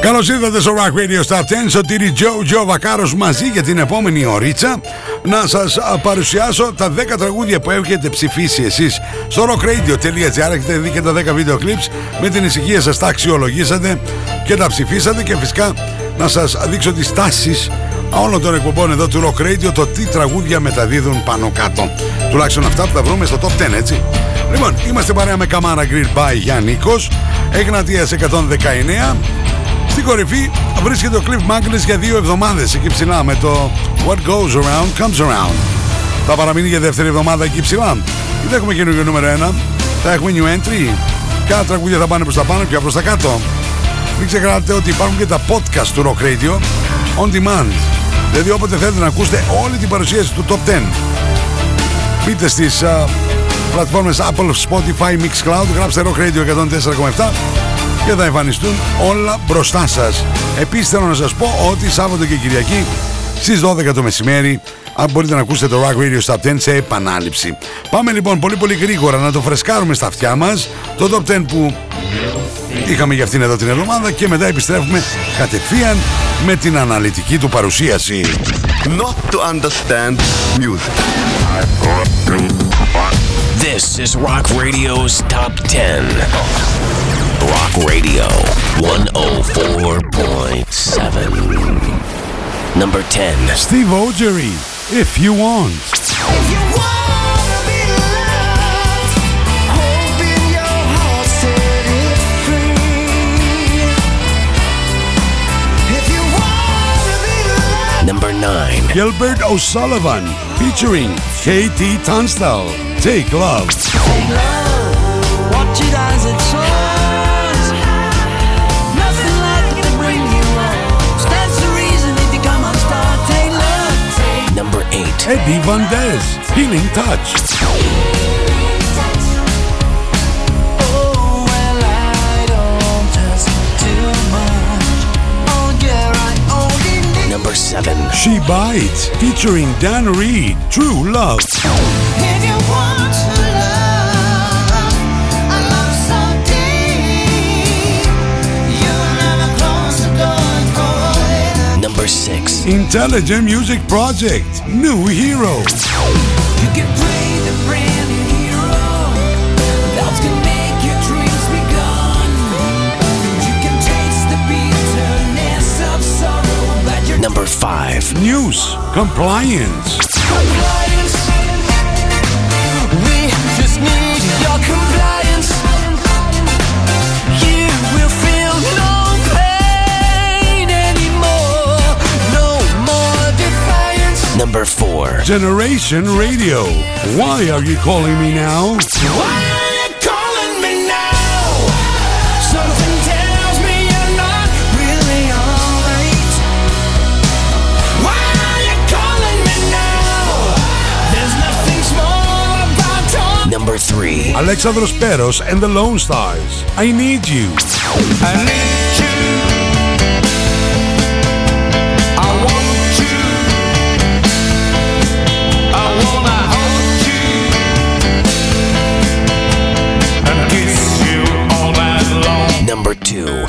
Καλώς ήρθατε στο Rock Radio Star 10 Σωτήρι Joe Joe Βακάρος μαζί για την επόμενη ωρίτσα. Να σας παρουσιάσω τα 10 τραγούδια που έχετε ψηφίσει εσείς στο rockradio.gr έχετε δει και τα 10 βίντεο clips με την ησυχία σας τα αξιολογήσατε και τα ψηφίσατε. Και φυσικά να σας δείξω τις τάσεις όλων των εκπομπών εδώ του Rock Radio το τι τραγούδια μεταδίδουν πάνω κάτω. Τουλάχιστον αυτά που θα βρούμε στο top 10 έτσι. Λοιπόν, είμαστε παρέα με Καμάρα Grill by Γιάννικος Εγνατίας 119 στην κορυφή βρίσκεται ο Cliff Magnus για δύο εβδομάδες εκεί ψηλά με το What Goes Around Comes Around. Θα παραμείνει για δεύτερη εβδομάδα εκεί ψηλά. Δεν έχουμε καινούργιο νούμερο 1. Θα έχουμε new entry. Κάνα τραγούδια θα πάνε προς τα πάνω και προς τα κάτω. Μην ξεχνάτε ότι υπάρχουν και τα podcast του Rock Radio on demand. Δηλαδή όποτε θέλετε να ακούσετε όλη την παρουσίαση του Top 10. Μπείτε στις uh, πλατφόρμες Apple, Spotify, Mixcloud, γράψτε Rock Radio 104,7 και θα εμφανιστούν όλα μπροστά σας. Επίσης θέλω να σας πω ότι Σάββατο και Κυριακή στις 12 το μεσημέρι αν μπορείτε να ακούσετε το Rock Radio Top 10 σε επανάληψη. Πάμε λοιπόν πολύ πολύ γρήγορα να το φρεσκάρουμε στα αυτιά μας το Top 10 που είχαμε για αυτήν εδώ την εβδομάδα και μετά επιστρέφουμε κατευθείαν με την αναλυτική του παρουσίαση. Not to understand music. This is Rock Radio's Top 10. Rock Radio 104.7. Number 10. Steve Ogery, If You Want. If you want. A video. If you want a little. Number 9. Gilbert O'Sullivan featuring KT Tunstall. Take Love. Number 8. Eddie Van Dez, Healing Touch. Number 7. She Bites, featuring Dan Reed, True Love. Number 6. Intelligent Music Project, New Hero. Number 5. News, Compliance. Number 4. Generation Radio, Why Are You Calling Me Now? Number 3. Alexandros Peros and the Lone Stars, I Need You. Number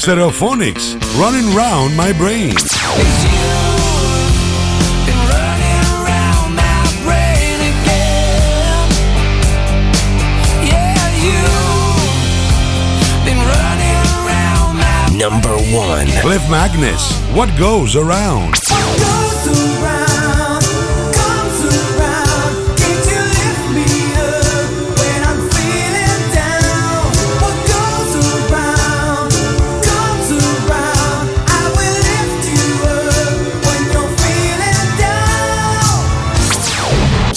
Stereophonics, Running Round My Brain. Number 1. Cliff Magnus, What Goes Around.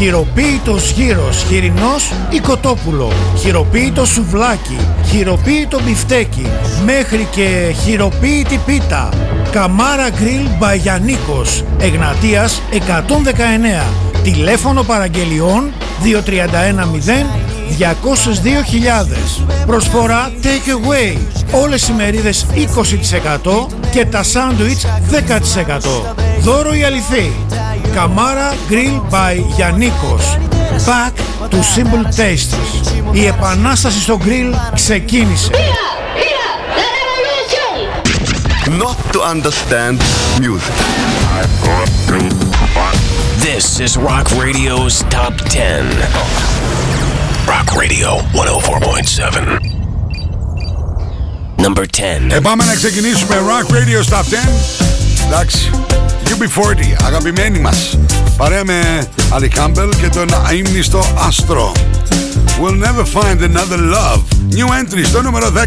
Χειροποίητος γύρος, χοιρινός ή κοτόπουλο. Χειροποίητο σουβλάκι, χειροποίητο μπιφτέκι. Μέχρι και χειροποίητη πίτα. Καμάρα Grill Μπαγιανίκος. Εγνατίας 119. Τηλέφωνο παραγγελιών 2310 202.000. Προσφορά Take Away. Όλες οι μερίδες 20% και τα σάντουιτς 10%. Δώρο η αληθή. Καμάρα Grill by Γιαννίκος. Back to Simple Tastes. Η επανάσταση στο grill ξεκίνησε. Not to understand music. This is Rock Radio's Top 10. Rock Radio 104.7. Number 10. Ε, πάμε να ξεκινήσουμε Rock Radio Top 10. Εντάξει, UB40, αγαπημένοι μας. Παρέα με Άλλη Κάμπελ και τον αείμνηστο Άστρο. We'll never find another love. New entry στο νούμερο 10.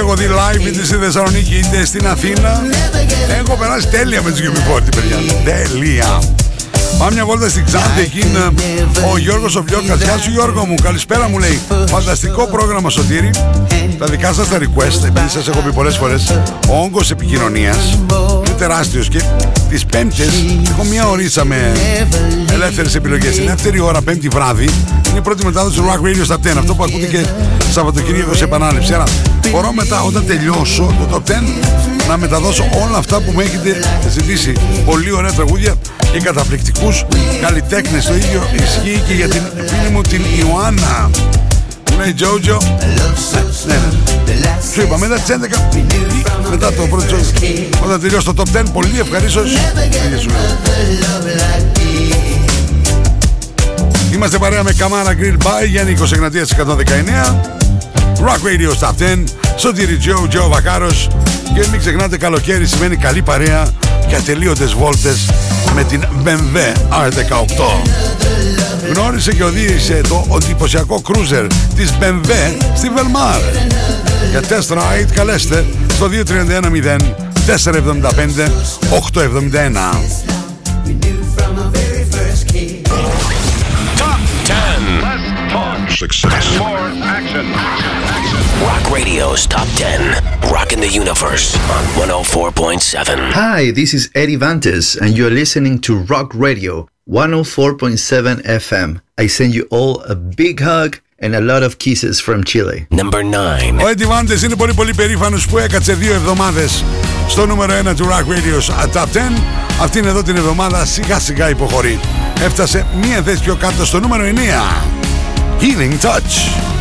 Έχω δει live είτε στη Θεσσαλονίκη είτε στην Αθήνα. Never get Έχω περάσει τέλεια με τους UB40 παιδιά. Τέλεια. Πάμε μια βόλτα στην Ξάνθη εκεί είναι ο Γιώργος ο Βλιώκας Γεια σου Γιώργο μου, καλησπέρα μου λέει. Φανταστικό πρόγραμμα Σωτήρη. Τα δικά σας τα request, επειδή σας έχω πει πολλές φορές Ο όγκος επικοινωνίας είναι τεράστιος και τις πέμπτες έχω μια ωρίτσα με ελεύθερες επιλογές. Την δεύτερη ώρα πέμπτη βράδυ είναι η πρώτη μετάδοση του Rock Radio στα 10 Αυτό που ακούτε και Σαββατοκύριακος σε επανάληψη. Άρα μπορώ μετά όταν τελειώσω το Top 10 να μεταδώσω όλα αυτά που μου έχετε ζητήσει. Πολύ ωραία τραγούδια και καταπληκτικούς καλλιτέχνες. Το ίδιο ισχύει και για την φίλη μου την Ιωάννα. Που λέει Τζότζο Ναι, ναι Σου είπα μετά τις 11 ή μετά το πρώτο Όταν τελειώσει το Top 10 Πολύ ευχαρίστως. Να σου. λέω. Είμαστε παρέα με Καμάρα Grill By Γιάννη 20 Εγνατίας 119 Rock Radio Top 10 Σωτήρι Τζο, Τζο Βακάρος. Και μην ξεχνάτε καλοκαίρι σημαίνει καλή παρέα Και ατελείωτες βόλτες με την BMW R18 Γνώρισε και οδήγησε το εντυπωσιακό cruiser της BMW στη Βελμάρ. Για test ride καλέστε στο 2310 475 871 Success. More action. Rock Radio's Top 10. Rocking the Universe on 104.7. Hi, this is Eddie Vantes, and you're listening to Rock Radio 104.7 FM. I send you all a big hug and a lot of kisses from Chile. Number 9. Ο Eddie Vantes είναι πολύ πολύ περήφανος που έκατσε δύο εβδομάδες στο νούμερο 1 του Rock Radio Top 10. Αυτήν εδώ την εβδομάδα σιγά σιγά υποχωρεί. Έφτασε μία θέση πιο κάτω στο νούμερο 9. Healing Touch.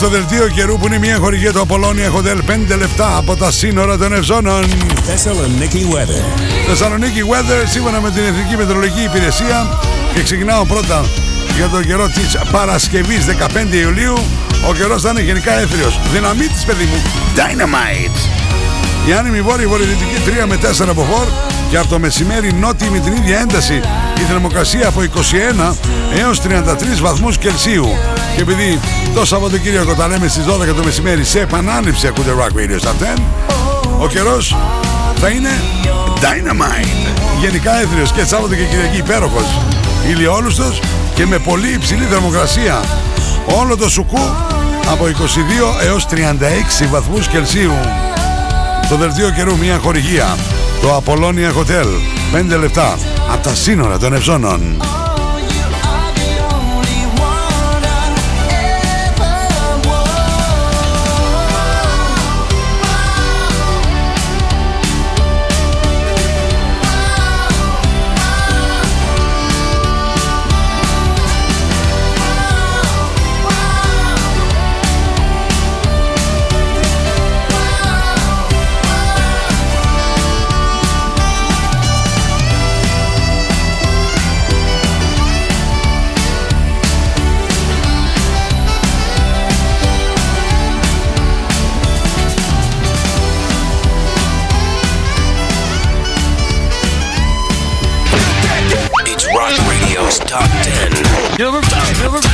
Στο δελτίο καιρού που είναι μια χορηγία του Απολώνια Hotel 5 λεπτά από τα σύνορα των Ευζώνων. Thessaloniki weather. Θεσσαλονίκη Weather σύμφωνα με την Εθνική Μετεωρολογική Υπηρεσία και ξεκινάω πρώτα για τον καιρό της Παρασκευής 15 Ιουλίου. Ο καιρός θα είναι γενικά έθριος. Δυναμίτης παιδί μου. Dynamite. Η άνεμη βόρεια βορειοδυτική 3 με 4 από φορ και από το μεσημέρι νότιη με την ίδια ένταση η θερμοκρασία από 21 έως 33 βαθμούς Κελσίου. Και επειδή το Σαββατοκύριακο τα λέμε στις 12 το μεσημέρι σε επανάληψη ακούτε Rock Radio Star 10 ο καιρός θα είναι Dynamite. Γενικά έθριος και Σάββατο και Κυριακή υπέροχος. Ηλιόλουστος και με πολύ υψηλή θερμοκρασία. Όλο το σουκού από 22 έως 36 βαθμούς Κελσίου. Το δελτίο καιρού μια χορηγία. Το Apollonia Hotel. 5 λεπτά από τα σύνορα των Ευζώνων. 10. Number 10. Number 10.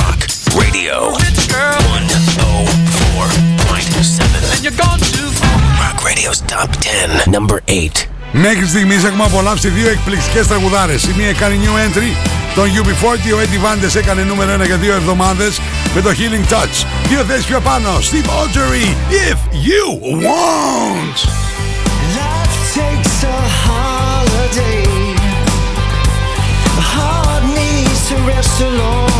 Rock Radio. 104.7. And you're gone too far. Rock Radio's Top 10. Number 8. Μέχρι στιγμής έχουμε απολαύσει δύο εκπληκτικές τραγουδάρες. Η μία κάνει new entry, τον UB40, ο Eddie Vandes έκανε νούμερο 1 για δύο εβδομάδες με το Healing Touch. Δύο θέσεις πιο πάνω, Steve Autry, If You Want. Life takes a holiday. so long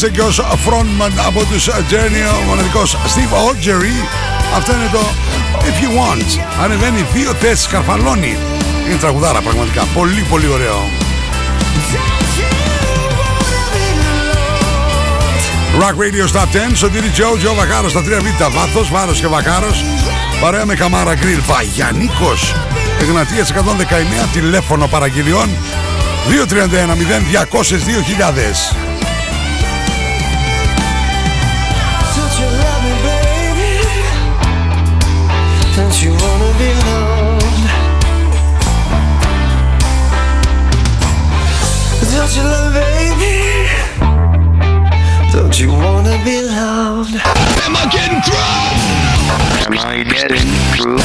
Πέρασε και ως frontman από τους Journey ο μοναδικός Steve Augeri. Αυτό είναι το If You Want. Ανεβαίνει δύο θέσεις καρφαλώνει. Είναι τραγουδάρα πραγματικά. Πολύ πολύ ωραίο. Rock Radio Stop 10, Σωτήρι Τζο, Τζο Βακάρος στα 3Β, Βάθος, Βάρος και Βακάρος. Παρέα με Καμάρα Γκριλ, Βαγιανίκος, Εγνατίας 119, τηλέφωνο παραγγελιών 231 0200 2000. Don't you wanna be loved? Am I getting through? Am I getting through?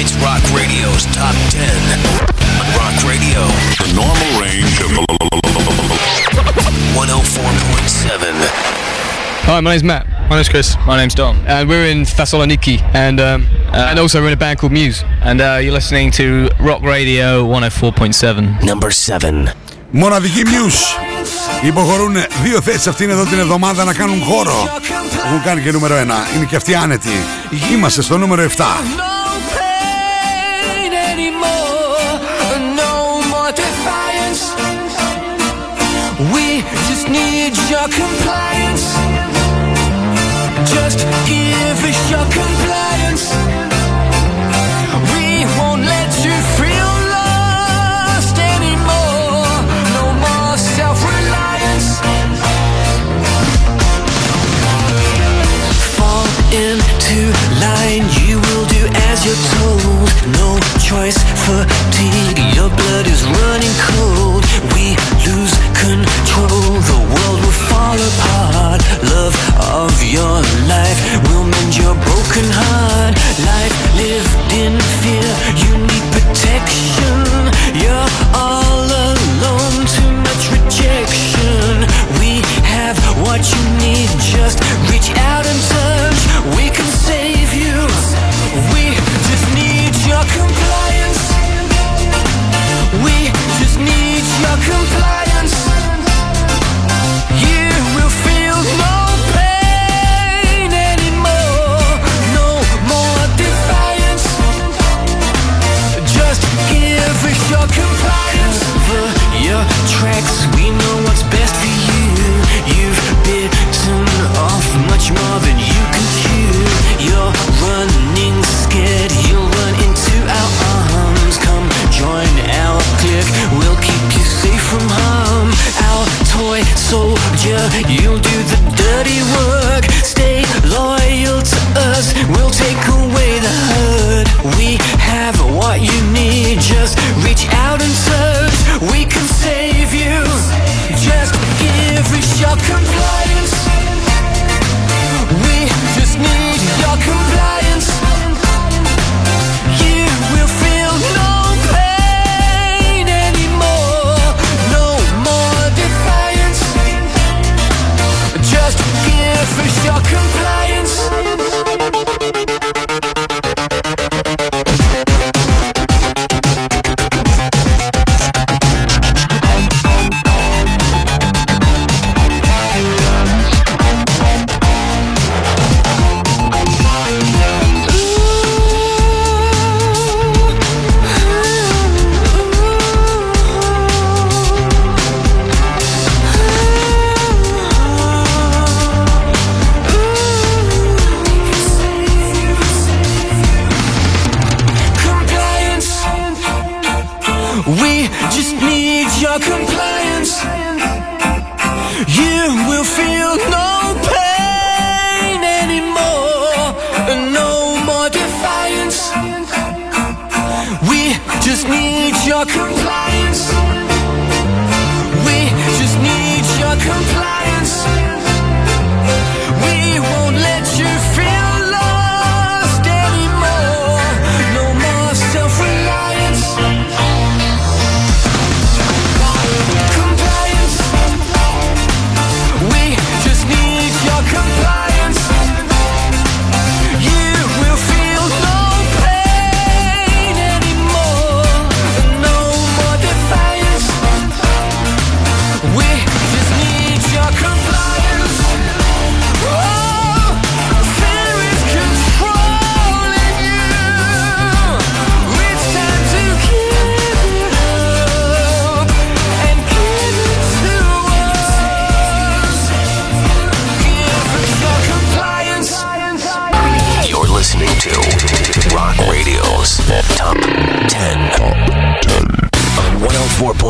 It's Rock Radio's Top 10. Rock Radio. The normal range of 104.7. Hi, my name's Matt. My name's Chris. My name's Dom. And we're in Thessaloniki. And um, uh, and also we're in a band called Muse. And uh, you're listening to Rock Radio 104.7. Number 7. Monaviki Muse. Υποχωρούν δύο θέσεις αυτήν εδώ την εβδομάδα να κάνουν χώρο. Έχουν κάνει και νούμερο 1. Είναι και αυτοί άνετοι. Είμαστε στο νούμερο 7. No pain anymore, no more defiance. We just need your compliance. Just give us your compliance. You're told. No choice, fatigue, your blood is running cold. We lose control, the world will fall apart. Love of your life will mend your broken heart. Life lived in fear, you need protection. You're luck.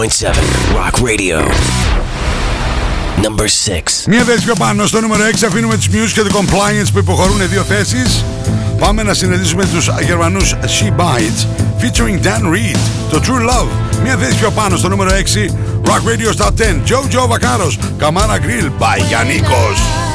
Rock Radio. Number 6. Μία θέση πιο πάνω στο νούμερο 6 αφήνουμε τους Muse και το Compliance που υποχωρούν δύο θέσεις. Πάμε να συνεχίσουμε τους Γερμανούς She Bites featuring Dan Reed, το True Love. Μία θέση πιο πάνω στο νούμερο 6 Rock Radio στα 10. Joe Joe Καμάρα Grill by Γιαννίκος.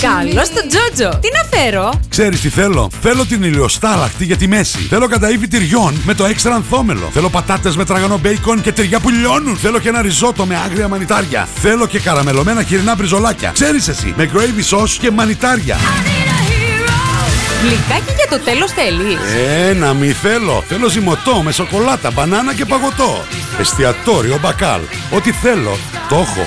Καλό στο Τζότζο. Τι να φέρω; Ξέρεις τι θέλω; Θέλω την ηλιοστάραχτη για τη μέση. Θέλω καταήφι τυριών με το έξτρα ανθόμελο. Θέλω πατάτες με τραγανό μπέικον και τυριά που λιώνουν. Θέλω και ένα ριζότο με άγρια μανιτάρια. Θέλω και καραμελωμένα χοιρινά μπριζολάκια. Ξέρεις εσύ. Με gravy sauce και μανιτάρια. Γλυκάκι για το τέλος θέλεις. Ε, να μη θέλω. Θέλω ζυμωτό με σοκολάτα, μπανάνα και παγωτό. Εστιατόριο μπακάλ. Ό,τι θέλω, το έχω.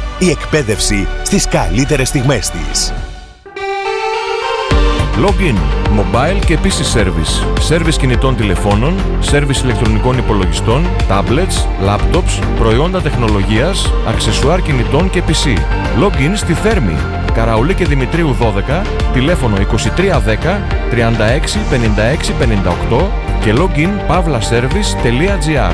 Η εκπαίδευση στις καλύτερες στιγμές της. Login, mobile και PC service. Service κινητών τηλεφώνων, service ηλεκτρονικών υπολογιστών, tablets, laptops, προϊόντα τεχνολογίας, αξεσουάρ κινητών και PC. Login στη Θέρμη. Καραουλή και Δημητρίου 12, τηλέφωνο 2310 36 56 58 και login pavlaservice.gr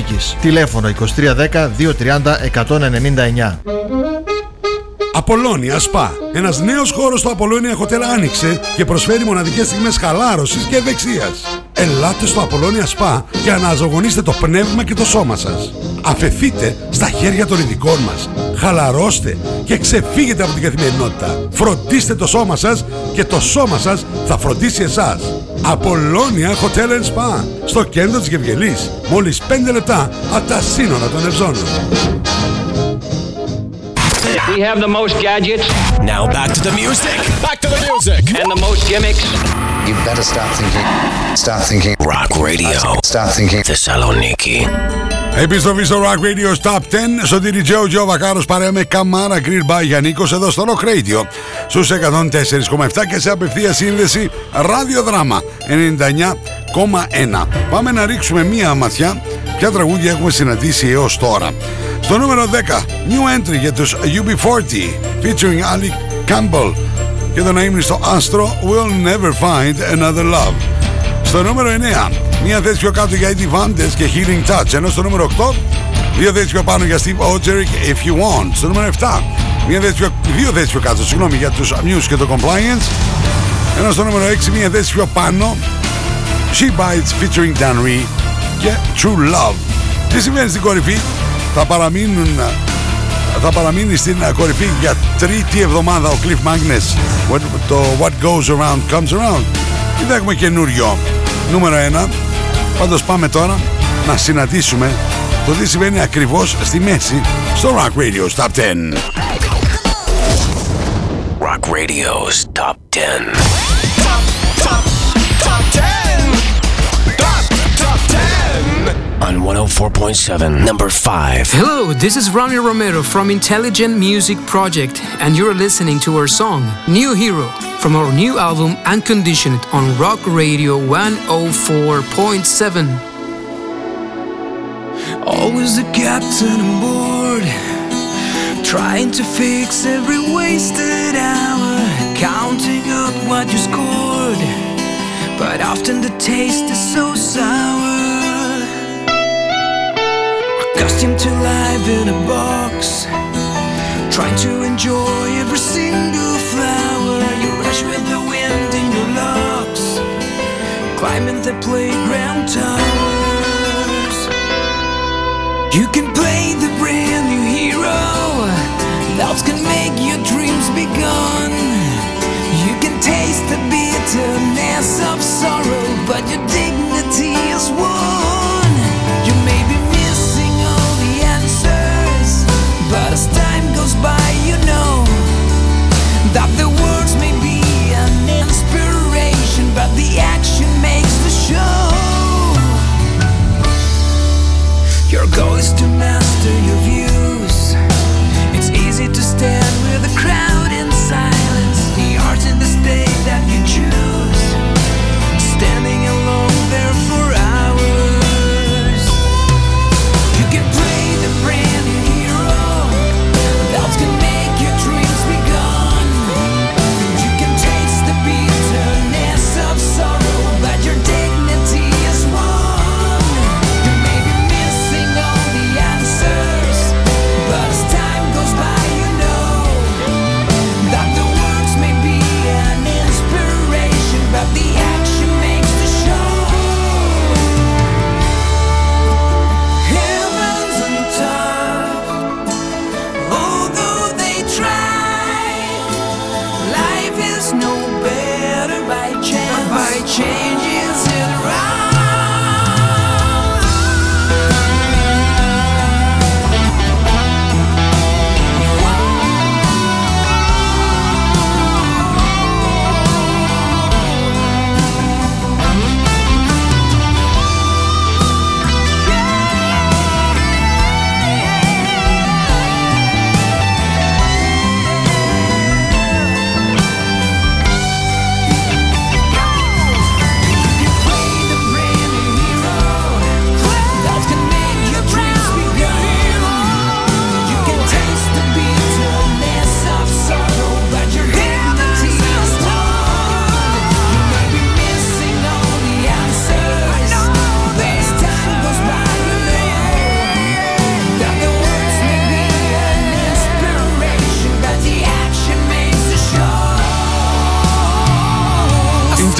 Τηλέφωνο 2310 230 199. Απολώνια Σπα. Ένας νέος χώρος στο Απολώνια Hotel άνοιξε και προσφέρει μοναδικές στιγμές χαλάρωσης και ευεξίας. Ελάτε στο Απολώνια Σπα και αναζωογονήστε το πνεύμα και το σώμα σας. Αφεθείτε στα χέρια των ειδικών μας. Χαλαρώστε και ξεφύγετε από την καθημερινότητα. Φροντίστε το σώμα σας και το σώμα σας θα φροντίσει εσάς. Απολώνια Hotel and Spa στο κέντρο της Γευγελής. Μόλις 5 λεπτά από τα σύνορα των Ευζώνων. We have the most gadgets. Now back to the music. Back to the music. And the most gimmicks. You better start thinking. Start thinking. Rock radio. Start thinking. Thessaloniki. Επιστροφή στο Rock Radio Top 10 στο Τζο Τζο Βακάρος παρέα με Καμάρα Grill by Γιαννίκος εδώ στο Rock Radio στους 104,7 και σε απευθεία σύνδεση ραδιοδράμα 99,1 Πάμε να ρίξουμε μία ματιά ποια τραγούδια έχουμε συναντήσει έως τώρα; Στο νούμερο 10 New Entry για τους UB40 featuring Ali Campbell και το name είναι στο Astro We'll Never Find Another Love στο νούμερο 9, μία θέση πιο κάτω για Eddie Vandes και Healing Touch. Ενώ στο νούμερο 8, δύο θέσεις πιο πάνω για Steve Ojerick If You Want. Στο νούμερο 7, μία θέση πιο, δύο θέσεις πιο κάτω, συγγνώμη, για τους Muse και το Compliance. Ενώ στο νούμερο 6, μία θέση πιο πάνω, She Bites featuring Dan Ree και True Love. Τι συμβαίνει στην κορυφή, θα παραμείνουν θα παραμείνει στην κορυφή για τρίτη εβδομάδα ο Cliff Magnus What- το What Goes Around Comes Around ή θα έχουμε καινούριο νούμερο 1 πάντως πάμε τώρα να συναντήσουμε το τι συμβαίνει ακριβώς στη μέση στο Rock Radio Top 10 Rock radio's top 10. 104.7, number 5. Hello, this is Ronnie Romero from Intelligent Music Project, and you're listening to our song, New Hero, from our new album, Unconditioned, on Rock Radio 104.7. Always the captain on board, trying to fix every wasted hour, counting up what you scored. But often the taste is so sour. Accustomed to life in a box, trying to enjoy every single flower. You rush with the wind in your locks, climbing the playground towers. You can play the brand new hero. Doubts can make your dreams be gone. You can taste the bitterness of sorrow, but your dignity is won. As time goes by, you know that the words may be an inspiration, but the action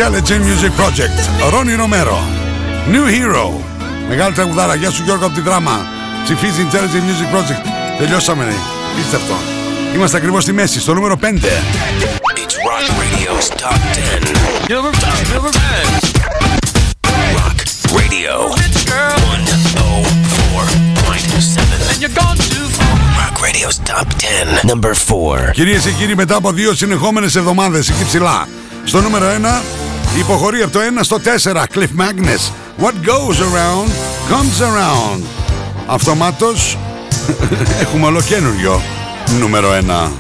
Intelligent Music Project. Ρόνι Ρομέρο. New Hero. Μεγάλη τραγουδάρα. Γεια σου Γιώργο από τη δράμα. Ψηφίζει Intelligent Music Project. Τελειώσαμε. είστε αυτό. Είμαστε ακριβώς στη μέση, στο νούμερο 5. It's Rock Radio's Top 10. Number 10. Number 10. Rock Radio 104.7. And you're gone too Radio's Top 10. Number 4. Κυρίες και κύριοι, μετά από δύο συνεχόμενες εβδομάδες εκεί ψηλά, στο νούμερο 1 Υποχωρεί από το 1 στο 4 Cliff Magnus. What goes around comes around. Αυτομάτως έχουμε ολοκένουργιο νούμερο 1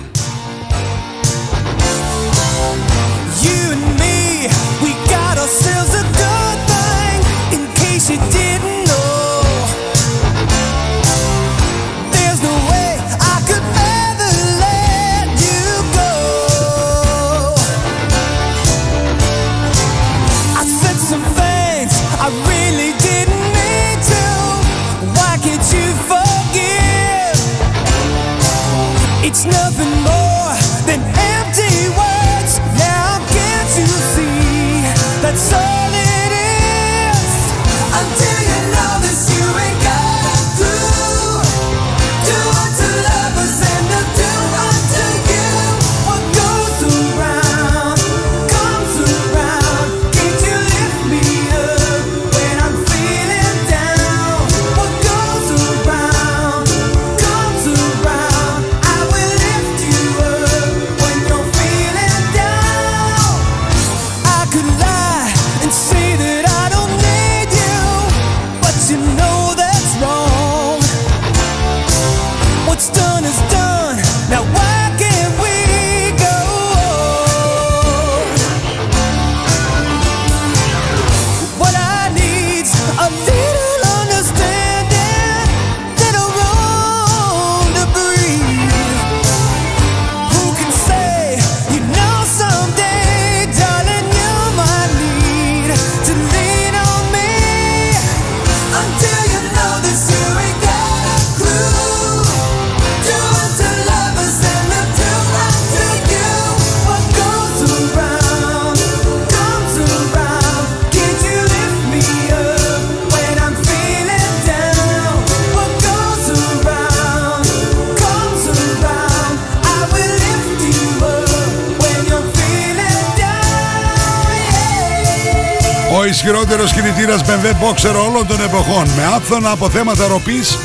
κινητήρα BMW Boxer όλων των εποχών με άφθονα αποθέματα ροπής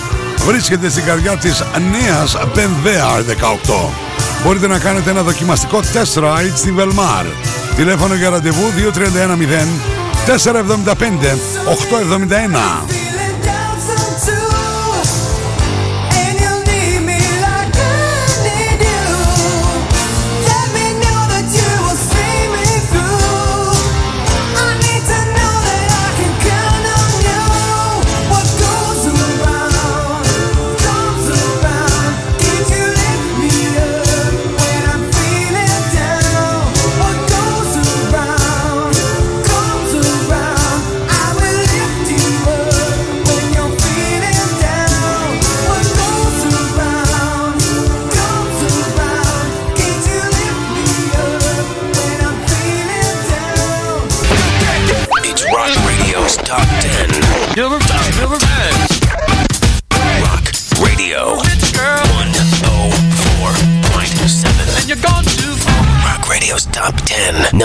βρίσκεται στην καρδιά της νέας BMW R18. Μπορείτε να κάνετε ένα δοκιμαστικό test ride στην Βελμάρ. Τηλέφωνο για ραντεβού 2310 475 871.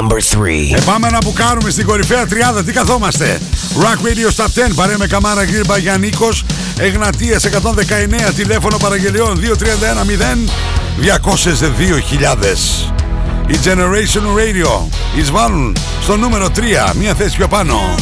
number 3. Επάμε να που κάνουμε στην κορυφαία τριάδα. Τι καθόμαστε; Rock Radio Stop 10. Παρέ με καμάρα γύρμπα για Νίκος. Εγνατία 119. Τηλέφωνο παραγγελιών 2310 202.000. Η Generation Radio εισβάλλουν στο νούμερο 3. Μία θέση πιο πάνω.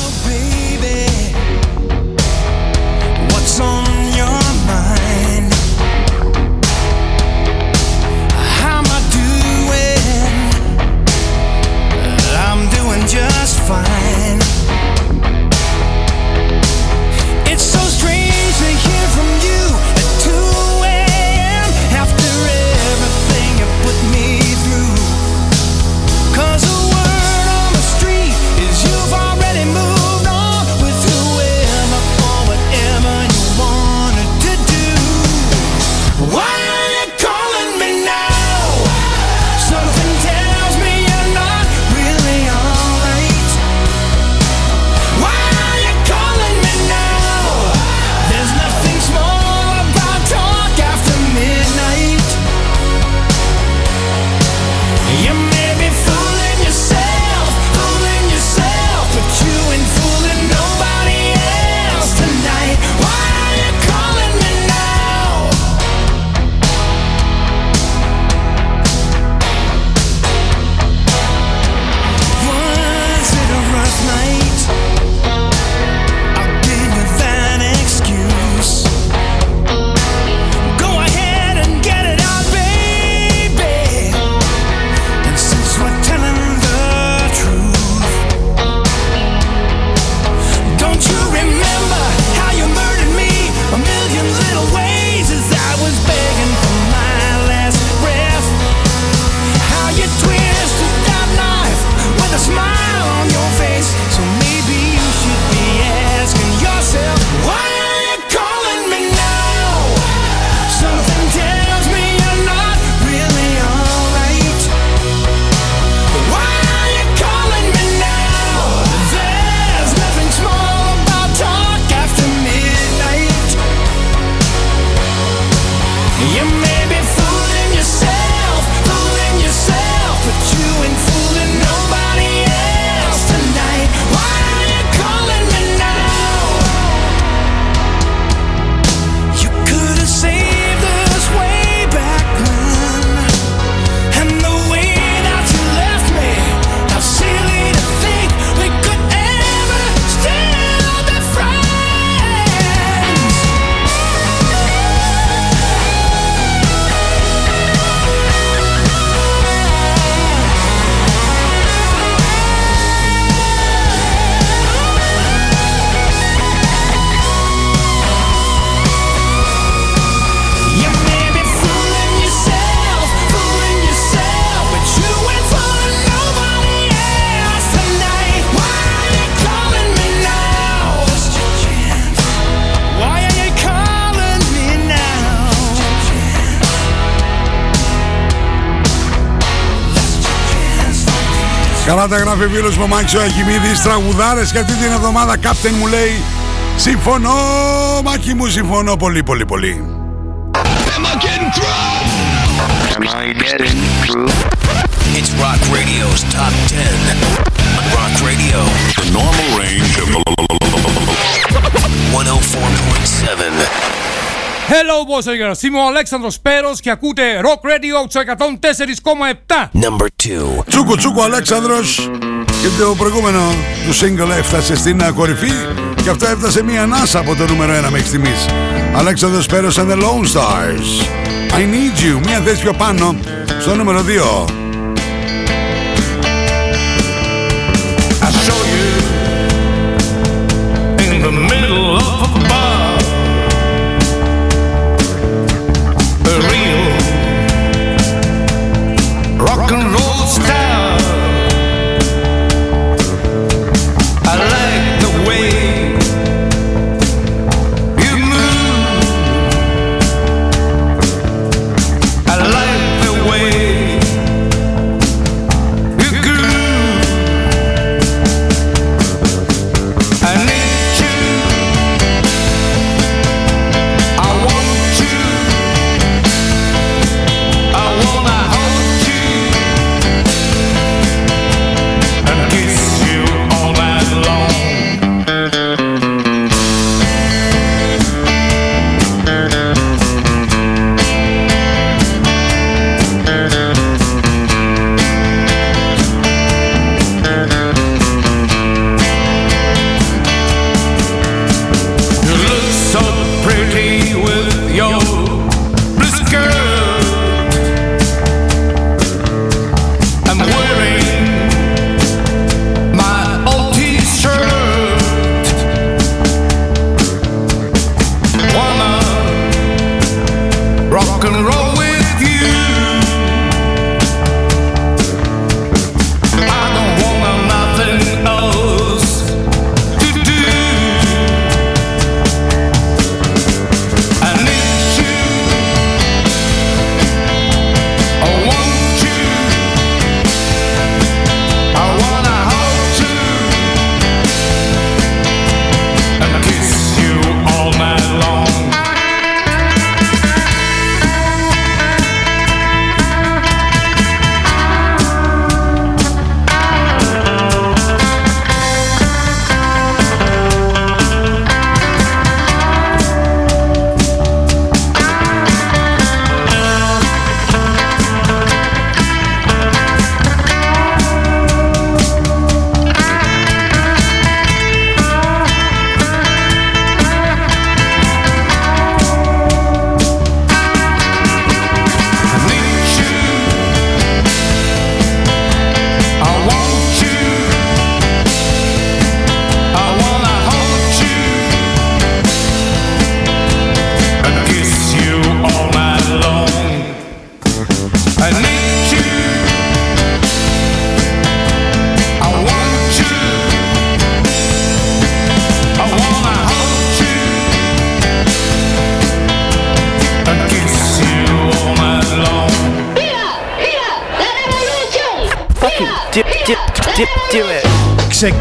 Καλά τα γράφει ο φίλος μου ο Μάκης ο Ακημίδης Τραγουδάρες και αυτή την εβδομάδα Κάπτεν μου λέει Συμφωνώ Μάκη μου συμφωνώ πολύ πολύ πολύ Am I getting through? It's Rock Radio's Top 10 on Rock Radio. The normal range of 104.7. Hello boys and girls, είμαι ο Αλέξανδρος Πέρος και ακούτε Rock Radio στο 104,7. Number 2. Τσούκο τσούκο Αλέξανδρος. Και το προηγούμενο του single έφτασε στην uh, κορυφή Και αυτό έφτασε μία ανάσα από το νούμερο 1 μέχρι στιγμής. Αλέξανδρος Πέρος and the Lone Stars. I need you. Μία θέση πιο πάνω στο νούμερο 2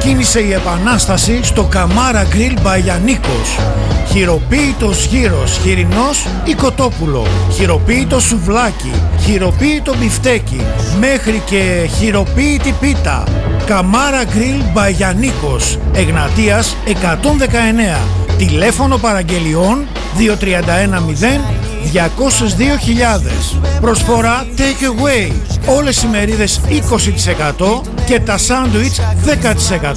Ξεκίνησε η επανάσταση στο Καμάρα Grill by Γιαννίκος. Χειροποίητος γύρος, χοιρινός ή κοτόπουλο. Χειροποίητος σουβλάκι, χειροποίητο μπιφτέκι, μέχρι και χειροποίητη πίτα. Καμάρα Grill by Γιαννίκος, Εγνατίας 119. Τηλέφωνο παραγγελιών 2310 202.000. Προσφορά Take Away. Όλες οι μερίδες 20% και τα σάντουιτς 10%.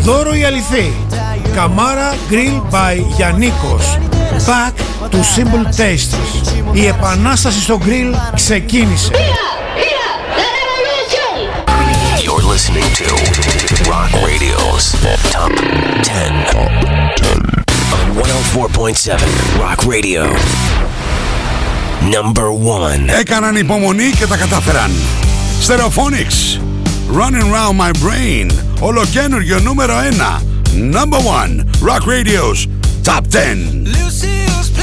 Δώρο η αληθή. Καμάρα Grill by Γιαννίκος. Back to Simple Tastes. Η επανάσταση στο grill ξεκίνησε. You're listening to Rock Radio's Top 10 on 104.7 Rock Radio. Number 1. Έκαναν υπομονή και τα κατάφεραν Stereophonics Running Round My Brain Ολοκένουργιο νούμερο 1 Number 1 Rock Radio's Top 10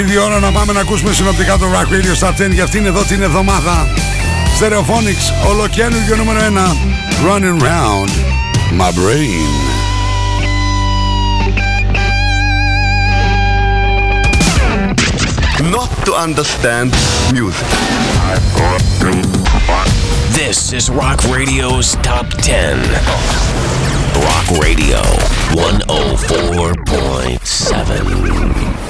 Ήρθε η ώρα να πάμε να ακούσουμε συνοπτικά το Rock Radio Star 10 για αυτήν εδώ την εβδομάδα. Stereophonics, ολοκένουργιο νούμερο 1. Running round my brain. Not to understand music. This is Rock Radio's Top 10. Rock Radio 104.7.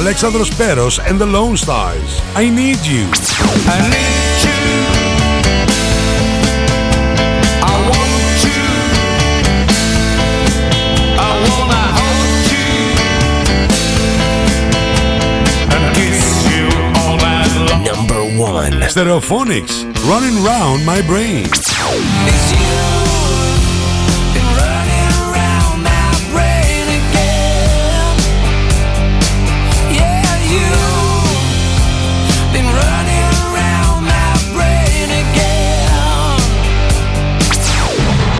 Alexandros Peros and the Lone Stars. I need you. I need you. Stereophonics running round my brain.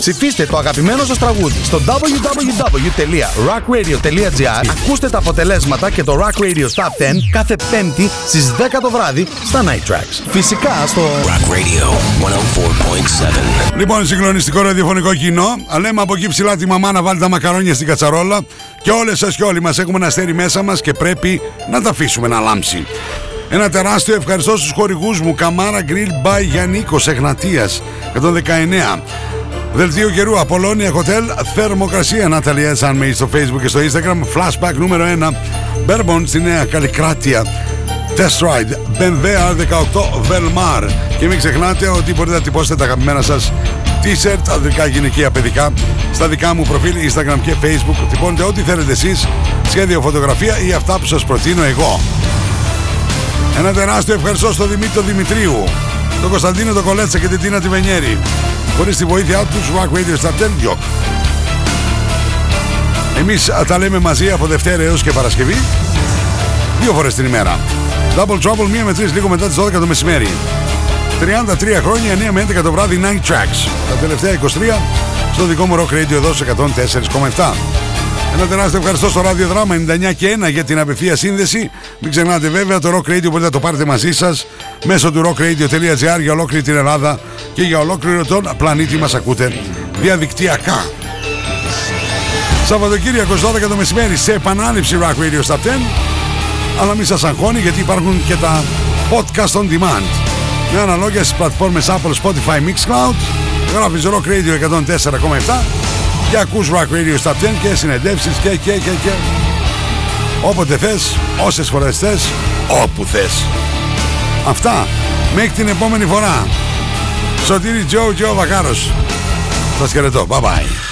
Ψηφίστε το αγαπημένο σας τραγούδι στο www.rockradio.gr Ακούστε τα αποτελέσματα και το Rock Radio Top 10 κάθε πέμπτη στις 10 το βράδυ στα Night Tracks. Φυσικά στο Rock Radio 104.7. Λοιπόν, συγκλονιστικό ραδιοφωνικό κοινό. Λέμε από εκεί ψηλά τη μαμά να βάλει τα μακαρόνια στην κατσαρόλα. Και όλες σας και όλοι μας έχουμε ένα αστέρι μέσα μας και πρέπει να τα αφήσουμε να λάμψει. Ένα τεράστιο ευχαριστώ στους χορηγούς μου Καμάρα Grill by Γιαννίκος Εγνατίας 119 Δελτίο καιρού Απολώνια Hotel Θερμοκρασία Ναταλία Sunmade στο facebook και στο instagram. Flashback νούμερο 1 Bourbon στη Νέα Καλλικράτεια Test Ride Benvea 18 Velmar Και μην ξεχνάτε ότι μπορείτε να τυπώσετε τα αγαπημένα σας t-shirt ανδρικά, γυναικεία, παιδικά στα δικά μου προφίλ Instagram και Facebook. Τυπώνετε ό,τι θέλετε εσείς σχέδιο, φωτογραφία ή αυτά που σας προτείνω εγώ. Ένα τεράστιο ευχαριστώ στον Δημήτρη Δημητρίου, τον Κωνσταντίνο τον Κολέτσα και την Τίνα Τιβενιέρη. Χωρίς τη βοήθεια τους, Rock Radio στα Τέντιοκ. Εμείς α, τα λέμε μαζί από Δευτέρα έως και Παρασκευή, δύο φορές την ημέρα. Double Trouble, μία με τρεις λίγο μετά τις 12 το μεσημέρι. 33 χρόνια, 9 με 11 το βράδυ, Night Tracks. Τα τελευταία 23 στο δικό μου Rock Radio εδώ σε 104,7. Ένα τεράστιο ευχαριστώ στο Ράδιο Δράμα 99 και 1 για την απευθεία σύνδεση. Μην ξεχνάτε βέβαια το Rock Radio μπορείτε να το πάρετε μαζί σας μέσω του rockradio.gr για ολόκληρη την Ελλάδα και για ολόκληρο τον πλανήτη μας ακούτε διαδικτυακά. Σαββατοκύριακος 12 το μεσημέρι σε επανάληψη Rock Radio Stop 10. Αλλά μην σας αγχώνει γιατί υπάρχουν και τα podcast on demand. Με αναλόγια στις πλατφόρμες Apple, Spotify, Mixcloud. Γράφεις Rock Radio 104,7 και ακούς Rock Radio Stop 10 και συνεντεύσεις και και και και. Όποτε θες, όσες φορές θες, όπου θες. Αυτά. Μέχρι την επόμενη φορά. Σωτήρι Τζο Τζο Βακάρος. Σας χαιρετώ. Bye bye.